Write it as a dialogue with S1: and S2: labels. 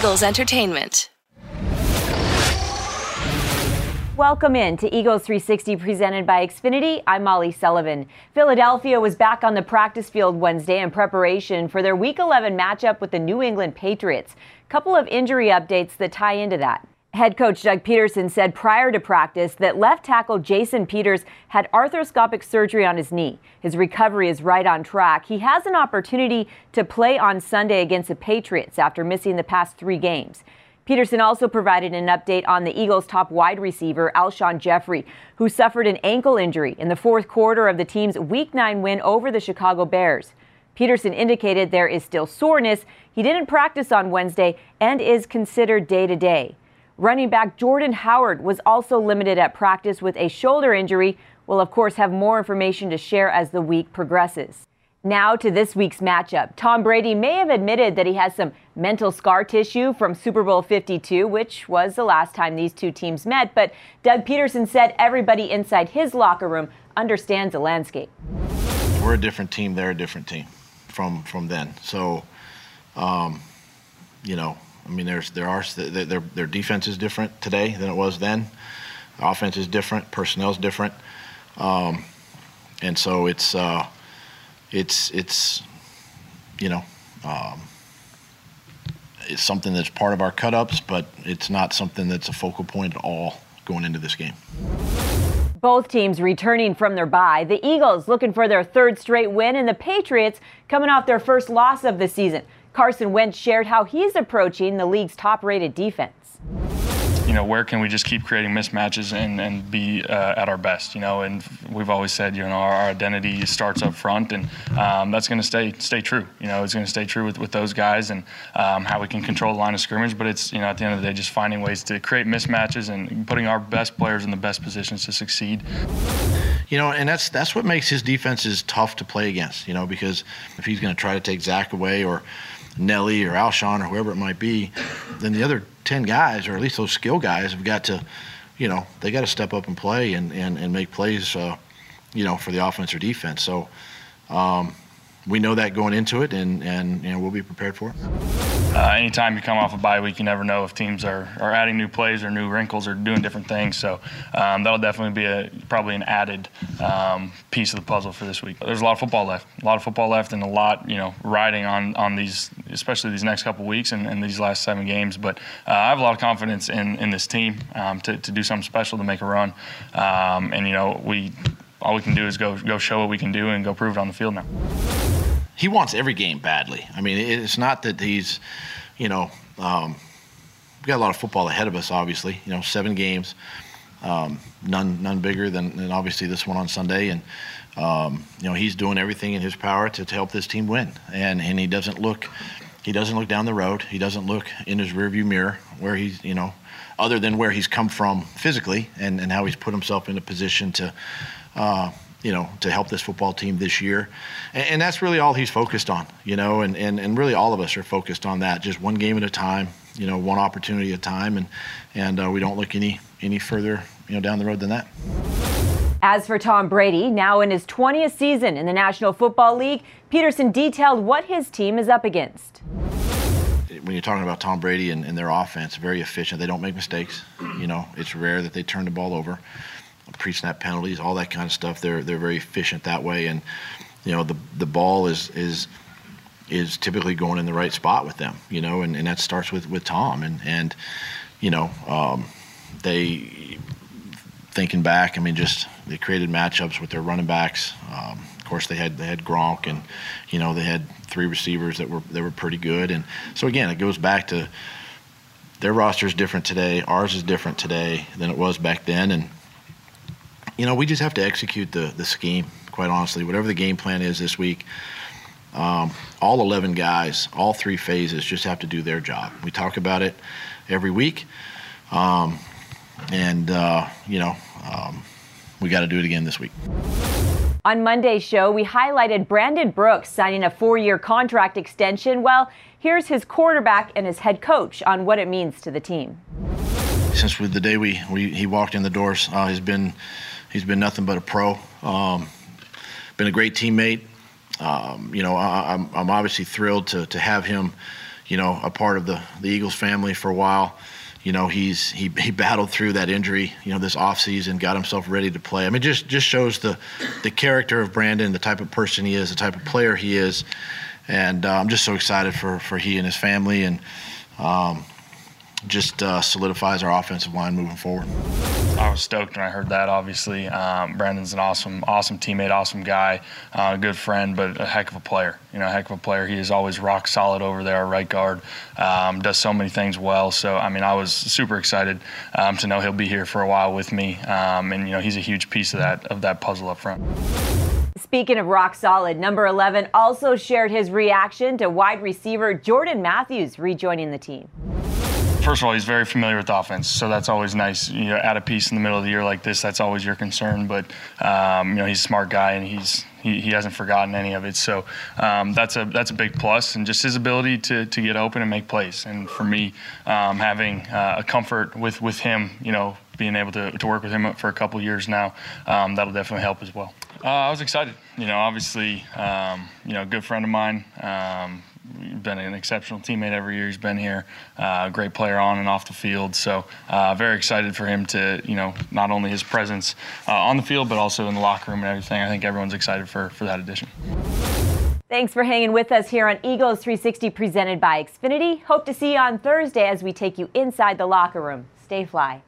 S1: Eagles Entertainment.
S2: Welcome in to Eagles 360 presented by Xfinity. I'm Molly Sullivan. Philadelphia was back on the practice field Wednesday in preparation for their Week 11 matchup with the New England Patriots. Couple of injury updates that tie into that. Head coach Doug Pederson said prior to practice that left tackle Jason Peters had arthroscopic surgery on his knee. His recovery is right on track. He has an opportunity to play on Sunday against the Patriots after missing the past three games. Pederson also provided an update on the Eagles' top wide receiver, Alshon Jeffery, who suffered an ankle injury in the fourth quarter of the team's Week 9 win over the Chicago Bears. Pederson indicated there is still soreness. He didn't practice on Wednesday and is considered day to day. Running back Jordan Howard was also limited at practice with a shoulder injury. We'll, of course, have more information to share as the week progresses. Now to this week's matchup. Tom Brady may have admitted that he has some mental scar tissue from Super Bowl 52, which was the last time these two teams met, but Doug Pederson said everybody inside his locker room understands the landscape.
S3: We're a different team, they're a different team from from then. So, um, you know, I mean, there's there are their their defense is different today than it was then. The offense is different, personnel is different, um, and so it's. Uh, it's it's you know um, it's something that's part of our cut-ups, but it's not something that's a focal point at all going into this game.
S2: Both teams returning from their bye. The Eagles looking for their third straight win, and the Patriots coming off their first loss of the season. Carson Wentz shared how he's approaching the league's top rated defense
S4: you know, where can we just keep creating mismatches and, and be uh, at our best, you know, and we've always said, you know, our, our identity starts up front and um, that's going to stay stay true. You know, it's going to stay true with, with those guys and um, how we can control the line of scrimmage. But it's, you know, at the end of the day, just finding ways to create mismatches and putting our best players in the best positions to succeed.
S3: You know, and that's that's what makes his defenses tough to play against, you know, because if he's going to try to take Zach away or Nelly or Alshon or whoever it might be, then the other 10 guys, or at least those skill guys, have got to, you know, they got to step up and play and, and, and make plays, uh, you know, for the offense or defense. So, um, we know that going into it, and, and you know, we'll be prepared for it.
S4: Uh, anytime you come off a bye week, you never know if teams are, are adding new plays or new wrinkles or doing different things. So um, that'll definitely be a probably an added um, piece of the puzzle for this week. There's a lot of football left, a lot of football left, and a lot you know riding on on these, especially these next couple weeks and, and, these last seven games. But uh, I have a lot of confidence in in this team um, to, to do something special to make a run, um, and you know we all we can do is go go show what we can do and go prove it on the field now
S3: he wants every game badly. I mean, it's not that he's, you know, um, we've got a lot of football ahead of us. Obviously, you know, seven games, um, none none bigger than, than, obviously this one on Sunday, and um, you know he's doing everything in his power to, to help this team win. And and he doesn't look he doesn't look down the road. He doesn't look in his rearview mirror where he's you know other than where he's come from physically and, and how he's put himself in a position to. Uh, you know, to help this football team this year. And, and, that's really all he's focused on, you know, and, and, and really all of us are focused on that, just one game at a time, you know, one opportunity at a time. And, and uh, we don't look any, any further, you know, down the road than that.
S2: As for Tom Brady, now in his 20th season in the National Football League, Pederson detailed what his team is up against.
S3: When you're talking about Tom Brady and, and their offense, very efficient. They don't make mistakes. You know, it's rare that they turn the ball over pre-snap penalties, all that kind of stuff. They're they're very efficient that way, and you know the the ball is is is typically going in the right spot with them. You know, and, and that starts with with Tom and and you know um, they thinking back. I mean, just they created matchups with their running backs. Um, of course, they had they had Gronk, and you know they had three receivers that were that were pretty good. And so again, it goes back to their roster is different today. Ours is different today than it was back then, and you know, we just have to execute the, the scheme, quite honestly. Whatever the game plan is this week, um, all 11 guys, all three phases just have to do their job. We talk about it every week. Um, and, uh, you know, um, we got to do it again this week.
S2: On Monday's show, we highlighted Brandon Brooks signing a four year contract extension. Well, here's his quarterback and his head coach on what it means to the team.
S3: Since the day we, we he walked in the doors, uh, has been he's been nothing but a pro. Um, been a great teammate. Um, you know, I, am I'm, I'm obviously thrilled to, to have him, you know, a part of the the Eagles family for a while. You know, he's he, he battled through that injury. You know, this offseason, got himself ready to play. I mean, just just shows the the character of Brandon, the type of person he is, the type of player he is, and uh, I'm just so excited for for he and his family and. Um, just uh, solidifies our offensive line moving forward.
S4: I was stoked when I heard that. Obviously, um, Brandon's an awesome, awesome teammate, awesome guy, uh, a good friend, but a heck of a player. You know, a heck of a player. He is always rock solid over there, right guard. Um, does so many things well. So, I mean, I was super excited um, to know he'll be here for a while with me, um, and you know, he's a huge piece of that of that puzzle up front.
S2: Speaking of rock solid, number 11 also shared his reaction to wide receiver Jordan Matthews rejoining the team
S4: first of all, he's very familiar with offense, so that's always nice. You know, add a piece in the middle of the year like this, that's always your concern. But um, you know, he's a smart guy, and he's he, he hasn't forgotten any of it. So um, that's a that's a big plus, and just his ability to, to get open and make plays. And for me, um, having uh, a comfort with with him, you know, being able to, to work with him for a couple years now, um, that'll definitely help as well. Uh, I was excited. You know, obviously, um, you know, good friend of mine. Been an exceptional teammate every year he's been here. Uh, great player on and off the field. So uh, very excited for him to, you know, not only his presence uh, on the field, but also in the locker room and everything. I think everyone's excited for, for that addition.
S2: Thanks for hanging with us here on Eagles 360 presented by Xfinity. Hope to see you on Thursday as we take you inside the locker room. Stay fly.